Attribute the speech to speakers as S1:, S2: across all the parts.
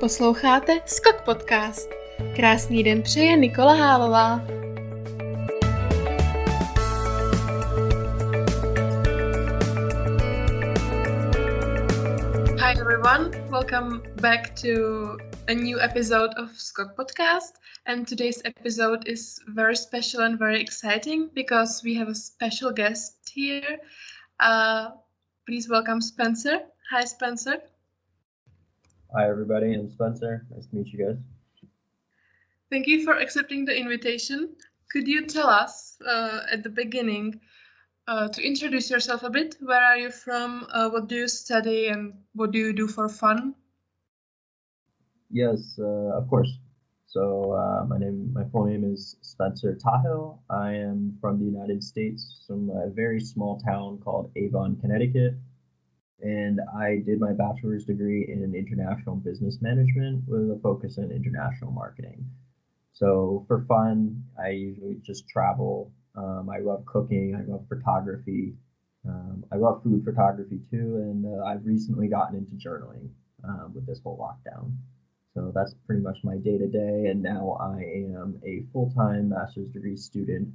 S1: Posloucháte Skok Podcast. Krásný den přeje Nikola Hálová. Hi everyone, welcome back to a new episode of Skok Podcast. And today's episode is very special and very exciting because we have a special guest here. Uh, please welcome Spencer. Hi, Spencer.
S2: Hi, everybody. I'm Spencer. Nice to meet you guys.
S1: Thank you for accepting the invitation. Could you tell us uh, at the beginning uh, to introduce yourself a bit? Where are you from? Uh, what do you study and what do you do for fun?
S2: Yes, uh, of course. So uh, my name, my full name is Spencer Tahill. I am from the United States, from a very small town called Avon, Connecticut and I did my bachelor's degree in international business management with a focus in international marketing. So for fun, I usually just travel. Um, I love cooking. I love photography. Um, I love food photography too, and uh, I've recently gotten into journaling um, with this whole lockdown. So that's pretty much my day to day. And now I am a full time master's degree student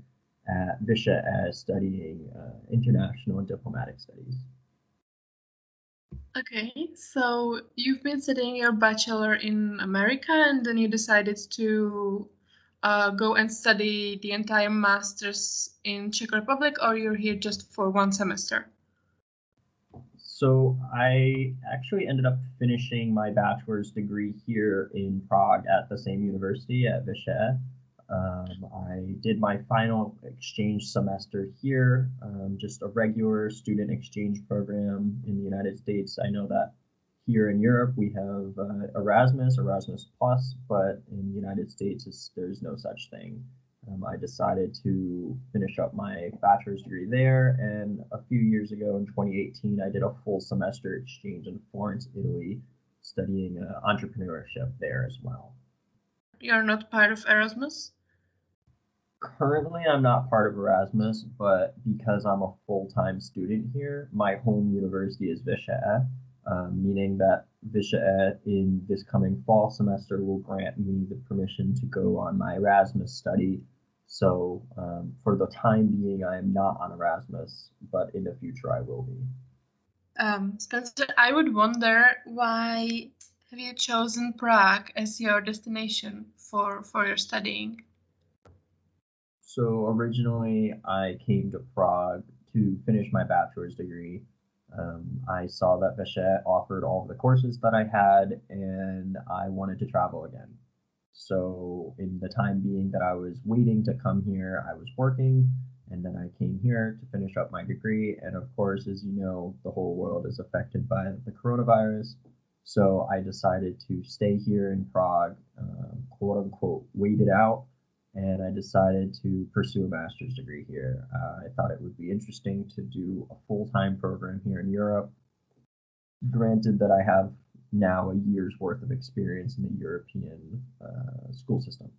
S2: at Visha as studying uh, international and diplomatic studies.
S1: Okay, so you've been studying your bachelor in America and then you decided to uh, go and study the entire master's in Czech Republic or you're here just for one semester?
S2: So I actually ended up finishing my bachelor's degree here in Prague at the same university at Vyše. Um, I did my final exchange semester here, um, just a regular student exchange program in the United States. I know that here in Europe we have uh, Erasmus, Erasmus Plus, but in the United States there's no such thing. Um, I decided to finish up my bachelor's degree there, and a few years ago in 2018, I did a full semester exchange in Florence, Italy, studying uh, entrepreneurship there as well.
S1: You're not part of Erasmus?
S2: Currently I'm not part of Erasmus, but because I'm a full time student here, my home university is Visha, um, meaning that Visha in this coming fall semester will grant me the permission to go on my Erasmus study. So um, for the time being, I am not on Erasmus, but in the future I will be.
S1: Um, Spencer, I would wonder why have you chosen Prague as your destination for for your studying?
S2: So originally, I came to Prague to finish my bachelor's degree. Um, I saw that Vyše offered all of the courses that I had, and I wanted to travel again. So, in the time being that I was waiting to come here, I was working, and then I came here to finish up my degree. And of course, as you know, the whole world is affected by the coronavirus. So, I decided to stay here in Prague, uh, quote unquote, wait it out and I decided to pursue a master's degree here. Uh, I thought it would be interesting to do a full time program here in Europe. Granted that I have now a year's worth of experience in the European uh, school system.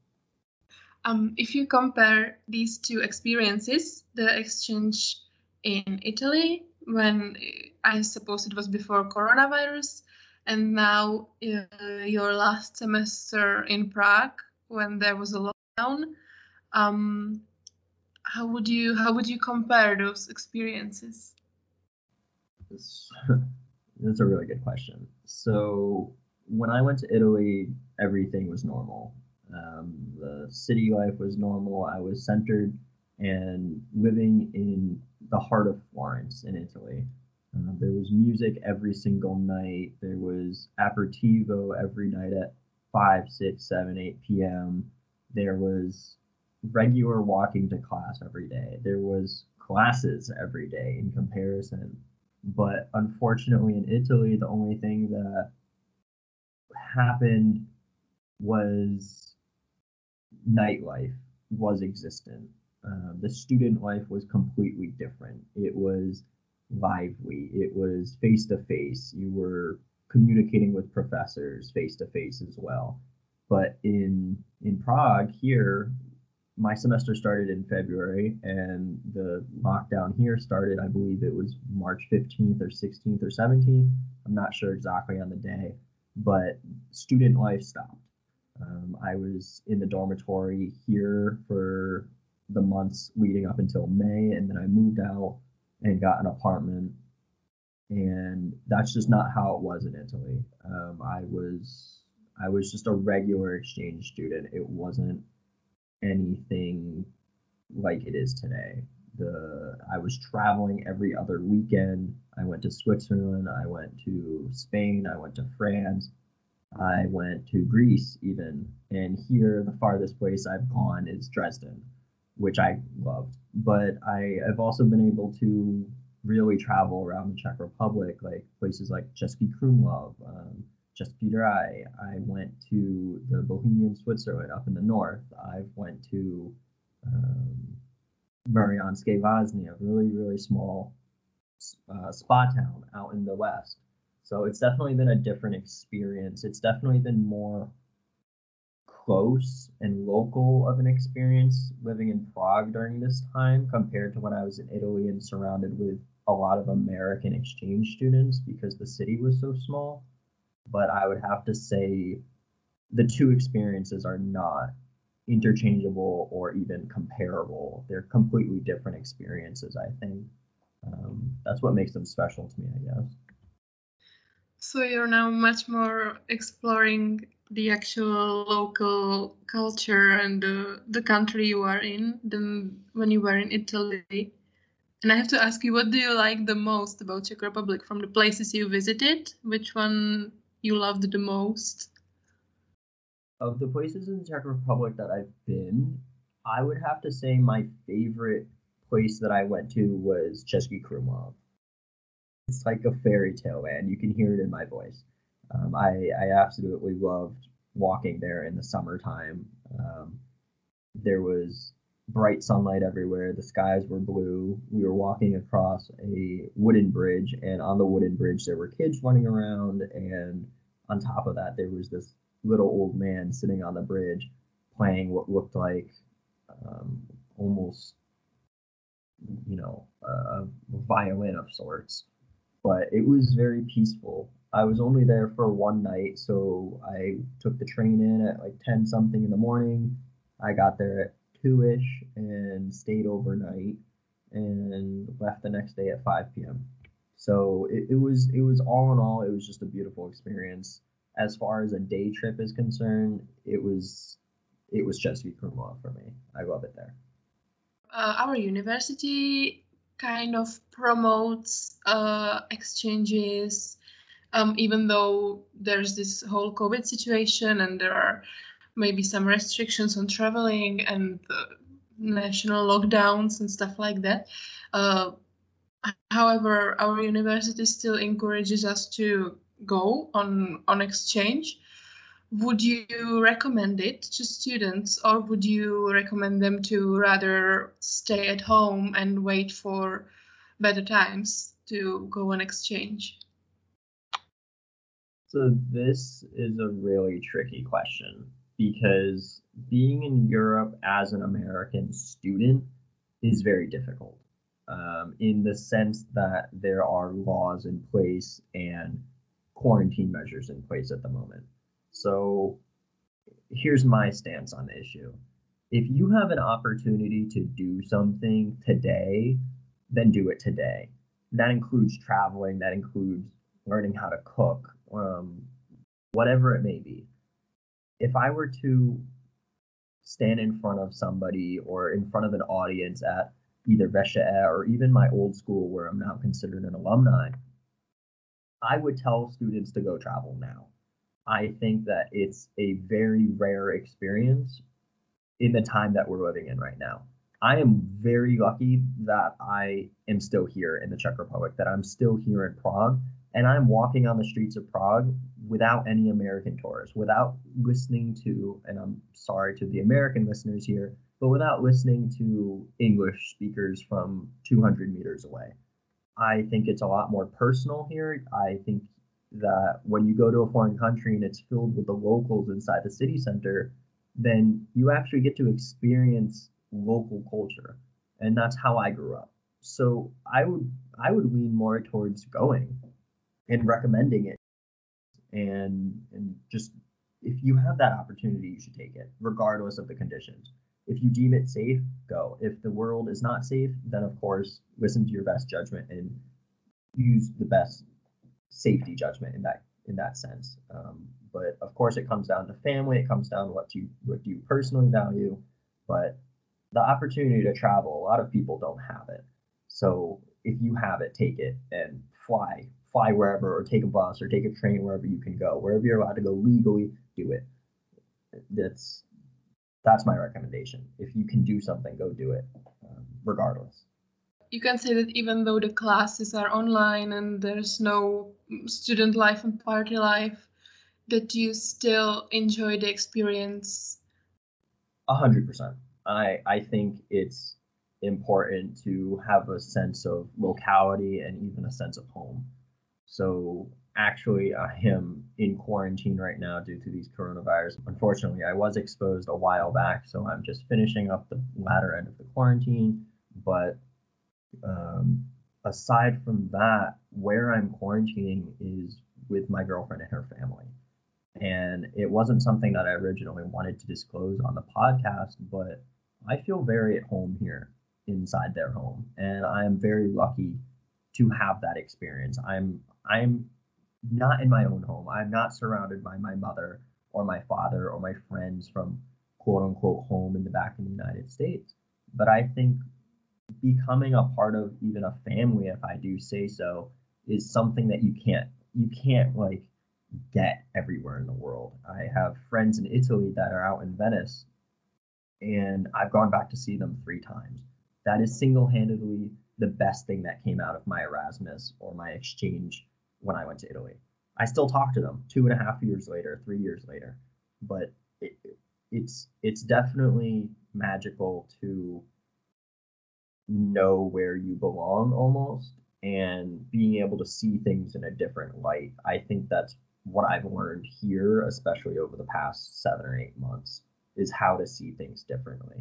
S1: Um, if you compare these two experiences, the exchange in Italy, when I suppose it was before coronavirus, and now uh, your last semester in Prague, when there was a down um, how would you how would you compare those experiences?
S2: That's a really good question. So when i went to italy everything was normal. Um, the city life was normal. I was centered and living in the heart of florence in italy. Uh, there was music every single night. There was aperitivo every night at 5 6 7 8 p.m there was regular walking to class every day. There was classes every day in comparison. But unfortunately, in Italy, the only thing that happened was nightlife was existent. Um, the student life was completely different. It was lively. It was face to face. You were communicating with professors face to face as well. But in in Prague here, my semester started in February, and the lockdown here started. I believe it was March 15th or 16th or 17th. I'm not sure exactly on the day, but student life stopped. Um, I was in the dormitory here for the months leading up until May, and then I moved out and got an apartment. And that's just not how it was in Italy. Um, I was I was just a regular exchange student. It wasn't anything like it is today. The I was traveling every other weekend. I went to Switzerland, I went to Spain, I went to France, I went to Greece even. And here the farthest place I've gone is Dresden, which I loved. But I have also been able to really travel around the Czech Republic, like places like Český Krumlov, um, Český Drag. I I went to the Bohemian Switzerland up in the north. I've went to um, Mariánské Lázně, a really, really small uh, spa town out in the west. So it's definitely been a different experience. It's definitely been more close and local of an experience living in Prague during this time compared to when I was in Italy and surrounded with a lot of American exchange students because the city was so small. But I would have to say the two experiences are not interchangeable or even comparable. They're completely different experiences, I think. Um, that's what makes them special to me, I guess.
S1: So you're now much more exploring the actual local culture and the, the country you are in than when you were in Italy. And I have to ask you, what do you like the most about Czech Republic from the places you visited? Which one you loved the most?
S2: Of the places in the Czech Republic that I've been, I would have to say my favorite place that I went to was Český Krumlov. It's like a fairy tale land. You can hear it in my voice. Um, I, I absolutely loved walking there in the summertime. Um, there was bright sunlight everywhere. The skies were blue. We were walking across a wooden bridge, and on the wooden bridge, there were kids running around. And on top of that, there was this little old man sitting on the bridge playing what looked like um, almost, you know, a violin of sorts. But it was very peaceful. I was only there for one night, so I took the train in at like 10 something in the morning. I got there at two ish and stayed overnight and left the next day at 5 p.m. So it, it was it was all in all it was just a beautiful experience. As far as a day trip is concerned, it was it was just Krumlov for me. I love it there.
S1: Uh, our university kind of promotes uh, exchanges, um, even though there's this whole COVID situation and there are maybe some restrictions on traveling and national lockdowns and stuff like that. Uh, however, our university still encourages us to go on on exchange. Would you recommend it to students, or would you recommend them to rather stay at home and wait for better times to go on exchange?
S2: So this is a really tricky question because being in Europe as an American student is very difficult um, in the sense that there are laws in place and quarantine measures in place at the moment. So here's my stance on the issue. If you have an opportunity to do something today, then do it today. That includes traveling, that includes learning how to cook, um, whatever it may be if I were to stand in front of somebody or in front of an audience at either VŠE or even my old school where I'm now considered an alumni, I would tell students to go travel now. I think that it's a very rare experience in the time that we're living in right now. I am very lucky that I am still here in the Czech Republic, that I'm still here in Prague, and I'm walking on the streets of Prague without any American tourists, without listening to, and I'm sorry to the American listeners here, but without listening to English speakers from 200 meters away. I think it's a lot more personal here. I think that when you go to a foreign country and it's filled with the locals inside the city center, then you actually get to experience local culture. And that's how I grew up. So I would I would lean more towards going and recommending it and and just if you have that opportunity, you should take it, regardless of the conditions. If you deem it safe, go. If the world is not safe, then of course listen to your best judgment and use the best safety judgment in that in that sense. Um, but of course, it comes down to family. It comes down to what you what do you personally value. But the opportunity to travel, a lot of people don't have it. So if you have it, take it and fly, fly wherever, or take a bus, or take a train wherever you can go. Wherever you're allowed to go legally, do it. That's that's my recommendation. If you can do something, go do it, um, regardless.
S1: You can say that even though the classes are online and there's no student life and party life, that you still enjoy the experience.
S2: A hundred percent. I I think it's important to have a sense of locality and even a sense of home. So actually I am in quarantine right now due to these coronavirus. Unfortunately, I was exposed a while back, so I'm just finishing up the latter end of the quarantine. But um, aside from that, where I'm quarantining is with my girlfriend and her family. And it wasn't something that I originally wanted to disclose on the podcast, but I feel very at home here inside their home. And I am very lucky to have that experience. I'm I'm not in my own home. I'm not surrounded by my mother or my father or my friends from quote unquote home in the back in the United States. But I think becoming a part of even a family, if I do say so, is something that you can't you can't like get everywhere in the world. I have friends in Italy that are out in Venice and I've gone back to see them three times. That is single-handedly the best thing that came out of my Erasmus or my exchange when I went to Italy. I still talk to them two and a half years later, three years later, but it, it's it's definitely magical to know where you belong almost and being able to see things in a different light. I think that's what I've learned here, especially over the past seven or eight months, is how to see things differently.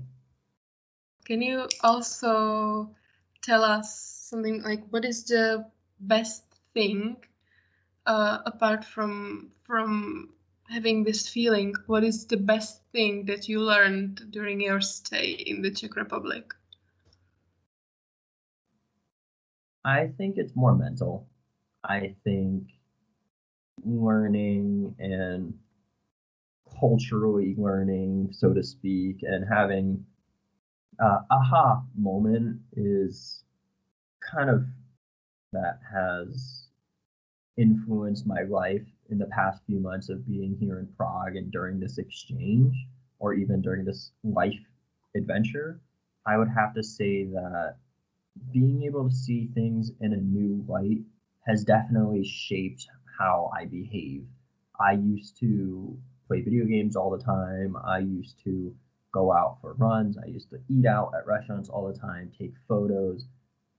S1: Can you also tell us something like what is the best thing uh, apart from from having this feeling? What is the best thing that you learned during your stay in the Czech Republic?
S2: I think it's more mental. I think learning and culturally learning, so to speak, and having uh, aha moment is kind of that has influenced my life in the past few months of being here in Prague and during this exchange, or even during this life adventure. I would have to say that being able to see things in a new light has definitely shaped how I behave. I used to play video games all the time. I used to go out for runs. I used to eat out at restaurants all the time, take photos,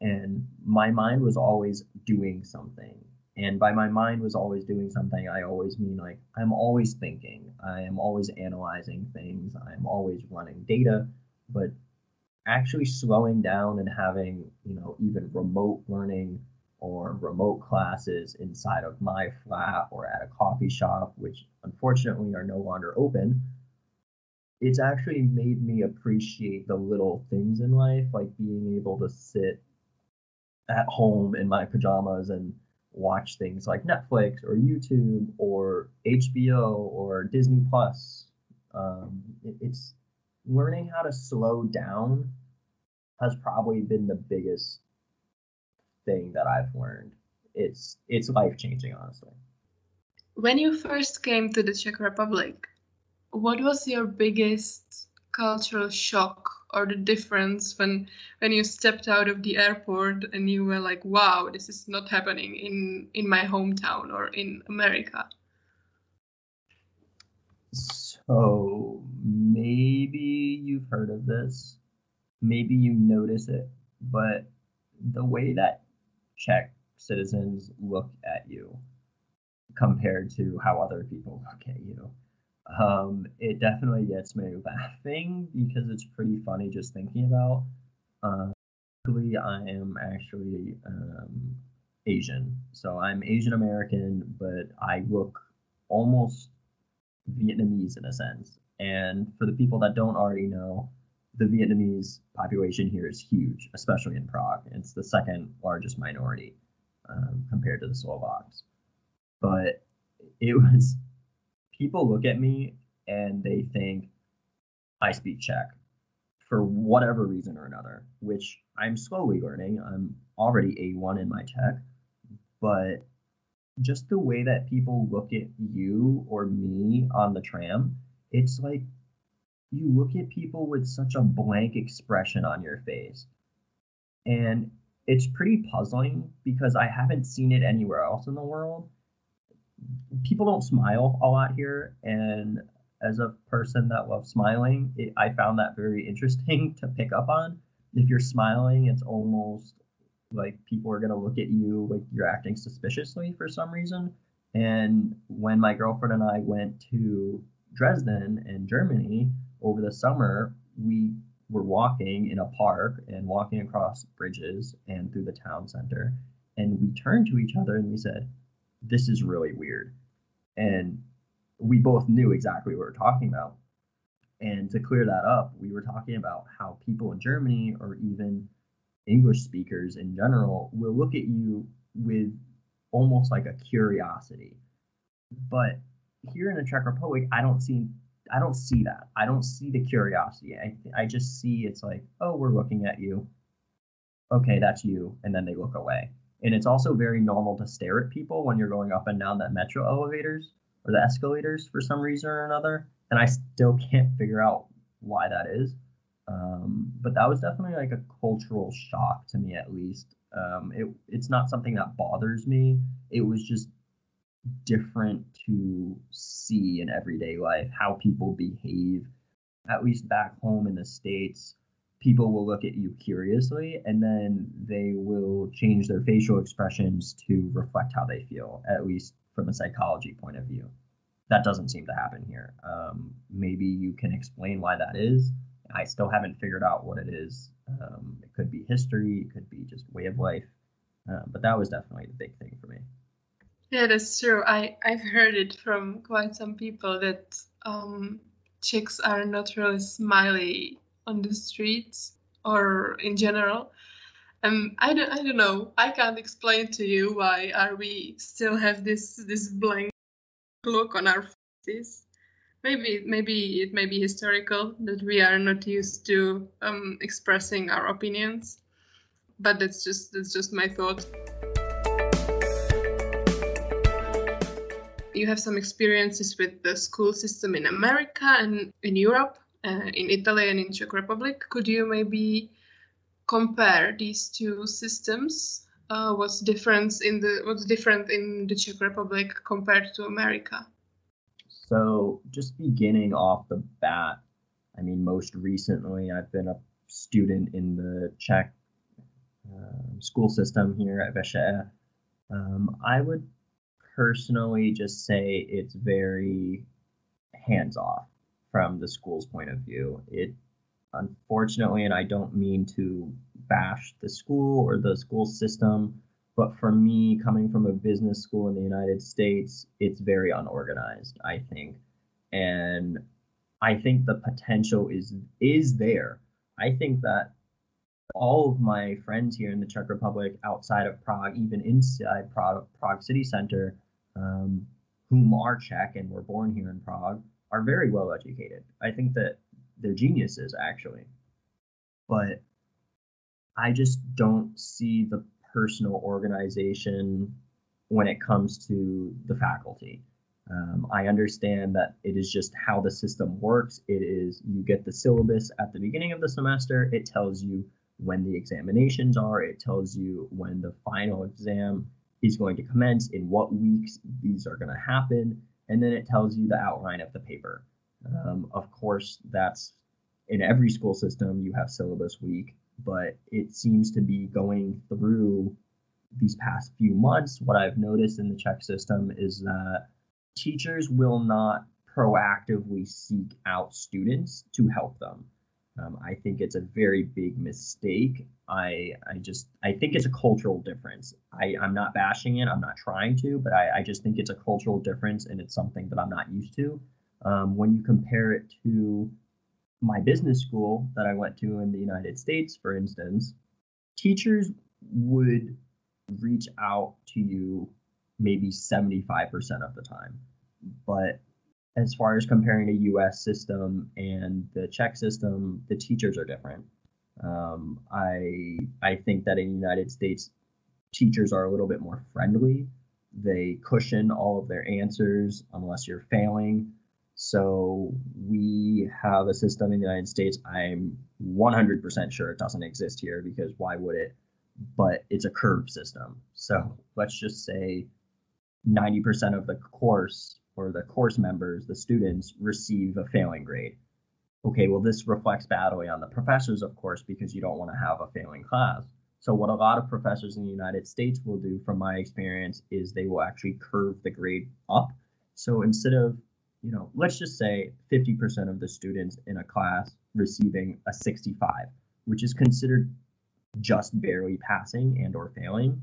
S2: and my mind was always doing something. And by my mind was always doing something, I always mean like I'm always thinking, I am always analyzing things, I'm always running data, but actually slowing down and having, you know, even remote learning or remote classes inside of my flat or at a coffee shop, which unfortunately are no longer open, it's actually made me appreciate the little things in life, like being able to sit at home in my pajamas and watch things like Netflix or YouTube or HBO or Disney Plus. Um, it, it's learning how to slow down has probably been the biggest thing that I've learned. It's it's life changing, honestly.
S1: When you first came to the Czech Republic, what was your biggest cultural shock or the difference when when you stepped out of the airport and you were like, "Wow, this is not happening in in my hometown or in America"?
S2: So maybe you've heard of this, maybe you notice it, but the way that Czech citizens look at you compared to how other people look at you. Um, it definitely gets me laughing because it's pretty funny just thinking about. Uh, I am actually um, Asian, so I'm Asian American, but I look almost Vietnamese in a sense. And for the people that don't already know, the Vietnamese population here is huge, especially in Prague. It's the second largest minority um, compared to the Slovaks. But it was people look at me and they think I speak Czech for whatever reason or another, which I'm slowly learning. I'm already A1 in my Czech, but just the way that people look at you or me on the tram, it's like you look at people with such a blank expression on your face. And it's pretty puzzling because I haven't seen it anywhere else in the world. People don't smile a lot here. And as a person that loves smiling, it, I found that very interesting to pick up on. If you're smiling, it's almost like people are going to look at you like you're acting suspiciously for some reason. And when my girlfriend and I went to Dresden in Germany over the summer, we were walking in a park and walking across bridges and through the town center. And we turned to each other and we said, This is really weird. And we both knew exactly what we were talking about. And to clear that up, we were talking about how people in Germany or even English speakers in general will look at you with almost like a curiosity. But here in the Czech Republic, I don't see I don't see that. I don't see the curiosity. I I just see it's like, oh, we're looking at you. Okay, that's you, and then they look away. And it's also very normal to stare at people when you're going up and down that metro elevators or the escalators for some reason or another. And I still can't figure out why that is. Um, but that was definitely like a cultural shock to me, at least. Um, it, it's not something that bothers me. It was just different to see in everyday life how people behave. At least back home in the States, people will look at you curiously and then they will change their facial expressions to reflect how they feel, at least from a psychology point of view. That doesn't seem to happen here. Um, maybe you can explain why that is. I still haven't figured out what it is. Um, it could be history, it could be just way of life. Uh, but that was definitely the big thing for me.
S1: Yeah, that's true. I, I've heard it from quite some people that um, Czechs are not really smiley on the streets or in general. Um, I don't, I don't know. I can't explain to you why are we still have this this blank look on our faces. Maybe maybe it may be historical that we are not used to um, expressing our opinions, but that's just that's just my thought. You have some experiences with the school system in America and in Europe, uh, in Italy and in Czech Republic. Could you maybe compare these two systems? Uh, what's difference in the what's different in the Czech Republic compared to America?
S2: So, just beginning off the bat, I mean, most recently I've been a student in the Czech uh, school system here at VŠE. Um, I would personally just say it's very hands off from the school's point of view. It unfortunately, and I don't mean to bash the school or the school system, but for me, coming from a business school in the United States, it's very unorganized, I think. And I think the potential is is there. I think that all of my friends here in the Czech Republic, outside of Prague, even inside Prague, Prague city center, um, whom are Czech and were born here in Prague, are very well educated. I think that they're geniuses, actually. But I just don't see the personal organization when it comes to the faculty. Um, I understand that it is just how the system works. It is you get the syllabus at the beginning of the semester, it tells you when the examinations are, it tells you when the final exam is going to commence, in what weeks these are going to happen, and then it tells you the outline of the paper. Um, of course, that's in every school system, you have syllabus week but it seems to be going through these past few months. What I've noticed in the Czech system is that teachers will not proactively seek out students to help them. Um, I think it's a very big mistake. I I just I think it's a cultural difference. I I'm not bashing it. I'm not trying to, but I I just think it's a cultural difference, and it's something that I'm not used to. Um, when you compare it to my business school that I went to in the United States, for instance, teachers would reach out to you maybe 75% of the time. But as far as comparing a US system and the Czech system, the teachers are different. Um, I I think that in the United States, teachers are a little bit more friendly. They cushion all of their answers unless you're failing. So we have a system in the United States. I'm 100% sure it doesn't exist here because why would it? But it's a curve system. So let's just say 90% of the course or the course members, the students, receive a failing grade. Okay, well, this reflects badly on the professors, of course, because you don't want to have a failing class. So, what a lot of professors in the United States will do, from my experience, is they will actually curve the grade up. So, instead of, you know, let's just say 50% of the students in a class receiving a 65, which is considered just barely passing and or failing,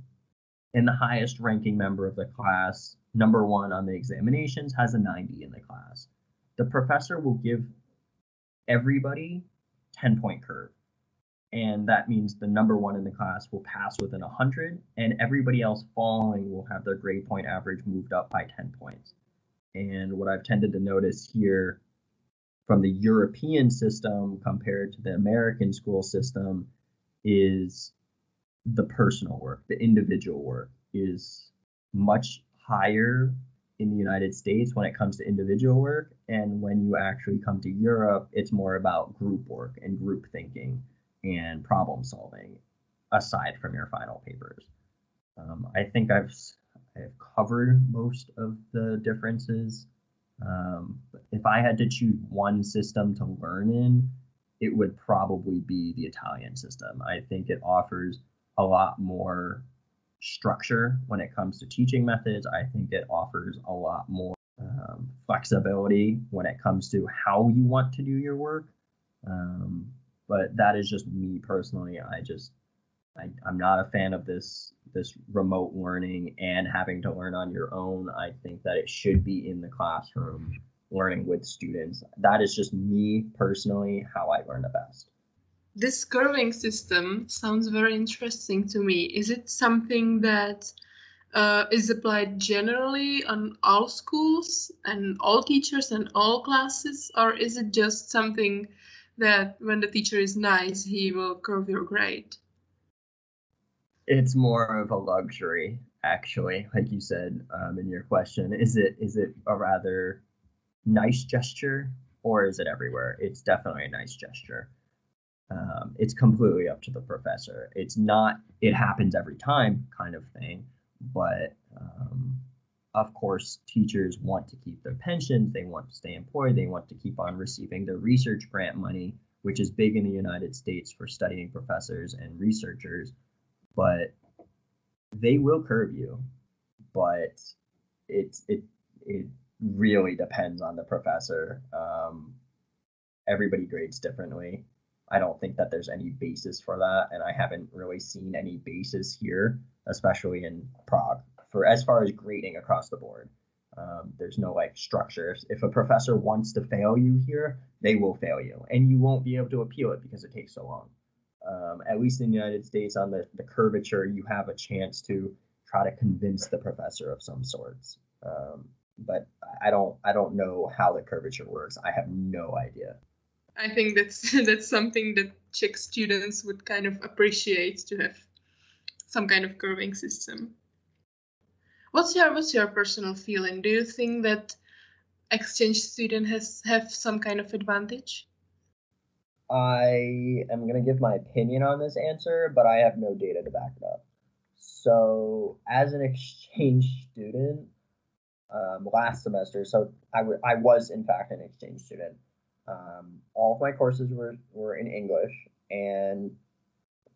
S2: and the highest ranking member of the class, number one on the examinations, has a 90 in the class. The professor will give everybody 10 point curve. And that means the number one in the class will pass within 100, and everybody else following will have their grade point average moved up by 10 points. And what I've tended to notice here from the European system compared to the American school system is the personal work, the individual work is much higher in the United States when it comes to individual work. And when you actually come to Europe, it's more about group work and group thinking and problem solving aside from your final papers. Um, I think I've, I've covered most of the differences. Um, if I had to choose one system to learn in, it would probably be the Italian system. I think it offers a lot more structure when it comes to teaching methods. I think it offers a lot more um, flexibility when it comes to how you want to do your work. Um, but that is just me personally. I just I, I'm not a fan of this this remote learning and having to learn on your own. I think that it should be in the classroom learning with students. That is just me personally how I learn the best.
S1: This curving system sounds very interesting to me. Is it something that uh, is applied generally on all schools and all teachers and all classes, or is it just something that when the teacher is nice, he will curve your grade?
S2: It's more of a luxury, actually, like you said um, in your question. Is it is it a rather nice gesture or is it everywhere? It's definitely a nice gesture. Um, it's completely up to the professor. It's not, it happens every time kind of thing, but um, of course, teachers want to keep their pensions, they want to stay employed, they want to keep on receiving their research grant money, which is big in the United States for studying professors and researchers, but they will curve you. But it's it it really depends on the professor. Um, everybody grades differently. I don't think that there's any basis for that, and I haven't really seen any basis here, especially in Prague, for as far as grading across the board. Um, there's no like structure. If a professor wants to fail you here, they will fail you, and you won't be able to appeal it because it takes so long. Um, at least in the United States, on the, the curvature, you have a chance to try to convince the professor of some sorts. Um, but I don't I don't know how the curvature works. I have no idea.
S1: I think that's that's something that Czech students would kind of appreciate to have some kind of curving system. What's your what's your personal feeling? Do you think that exchange student has have some kind of advantage?
S2: I am going to give my opinion on this answer, but I have no data to back it up. So, as an exchange student, um, last semester. So I, w- I was, in fact, an exchange student. Um, all of my courses were, were in English, and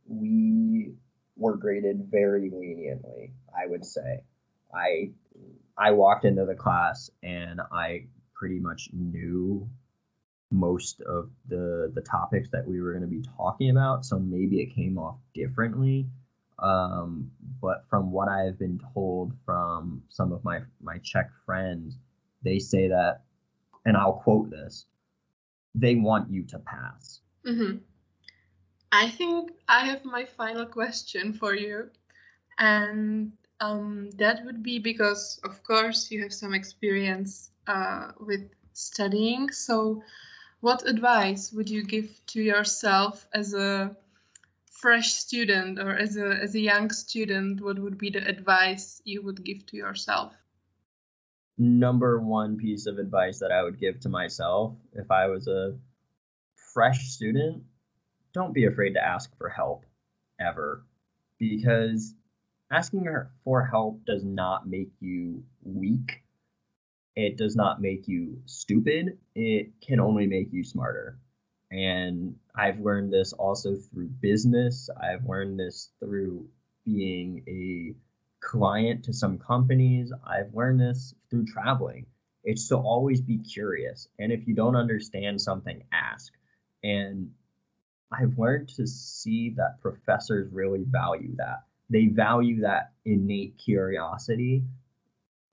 S2: we were graded very leniently, I would say. I I walked into the class and I pretty much knew most of the the topics that we were going to be talking about so maybe it came off differently um, but from what i have been told from some of my my czech friends they say that and i'll quote this they want you to pass.
S1: Mm-hmm. i think i have my final question for you. And um, that would be because of course you have some experience uh, with studying. So what advice would you give to yourself as a fresh student or as a as a young student? What would be the advice you would give to yourself
S2: number one piece of advice that i would give to myself if i was a fresh student don't be afraid to ask for help ever because asking for help does not make you weak it does not make you stupid. It can only make you smarter. And I've learned this also through business. I've learned this through being a client to some companies. I've learned this through traveling. It's to always be curious. And if you don't understand something, ask. And I've learned to see that professors really value that. They value that innate curiosity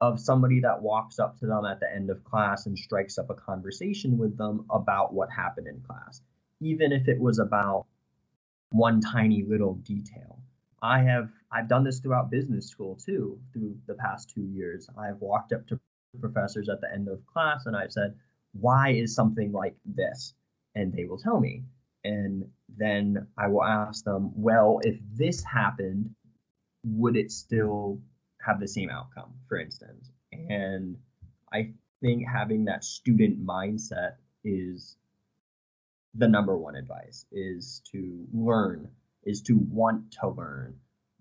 S2: of somebody that walks up to them at the end of class and strikes up a conversation with them about what happened in class, even if it was about one tiny little detail. I have I've done this throughout business school too, through the past two years. I've walked up to professors at the end of class and I've said, why is something like this? And they will tell me. And then I will ask them, well, if this happened, would it still have the same outcome, for instance. And I think having that student mindset is the number one advice is to learn, is to want to learn,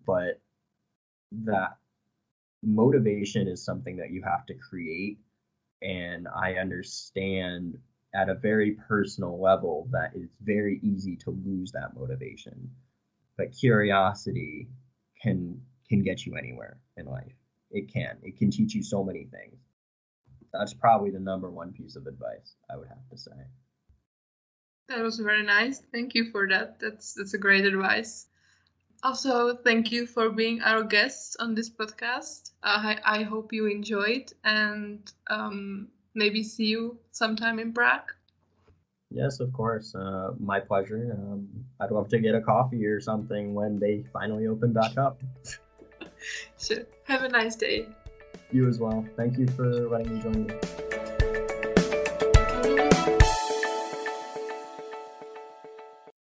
S2: but that motivation is something that you have to create. And I understand at a very personal level that it's very easy to lose that motivation. But curiosity can can get you anywhere in life. It can. It can teach you so many things. That's probably the number one piece of advice I would have to say.
S1: That was very nice. Thank you for that. That's that's a great advice. Also, thank you for being our guest on this podcast. Uh, I, I hope you enjoyed and um, maybe see you sometime in Prague.
S2: Yes, of course. Uh, my pleasure. Um, I'd love to get a coffee or something when they finally open back up.
S1: sure. Have a nice day.
S2: You as well. Thank you for letting me join you.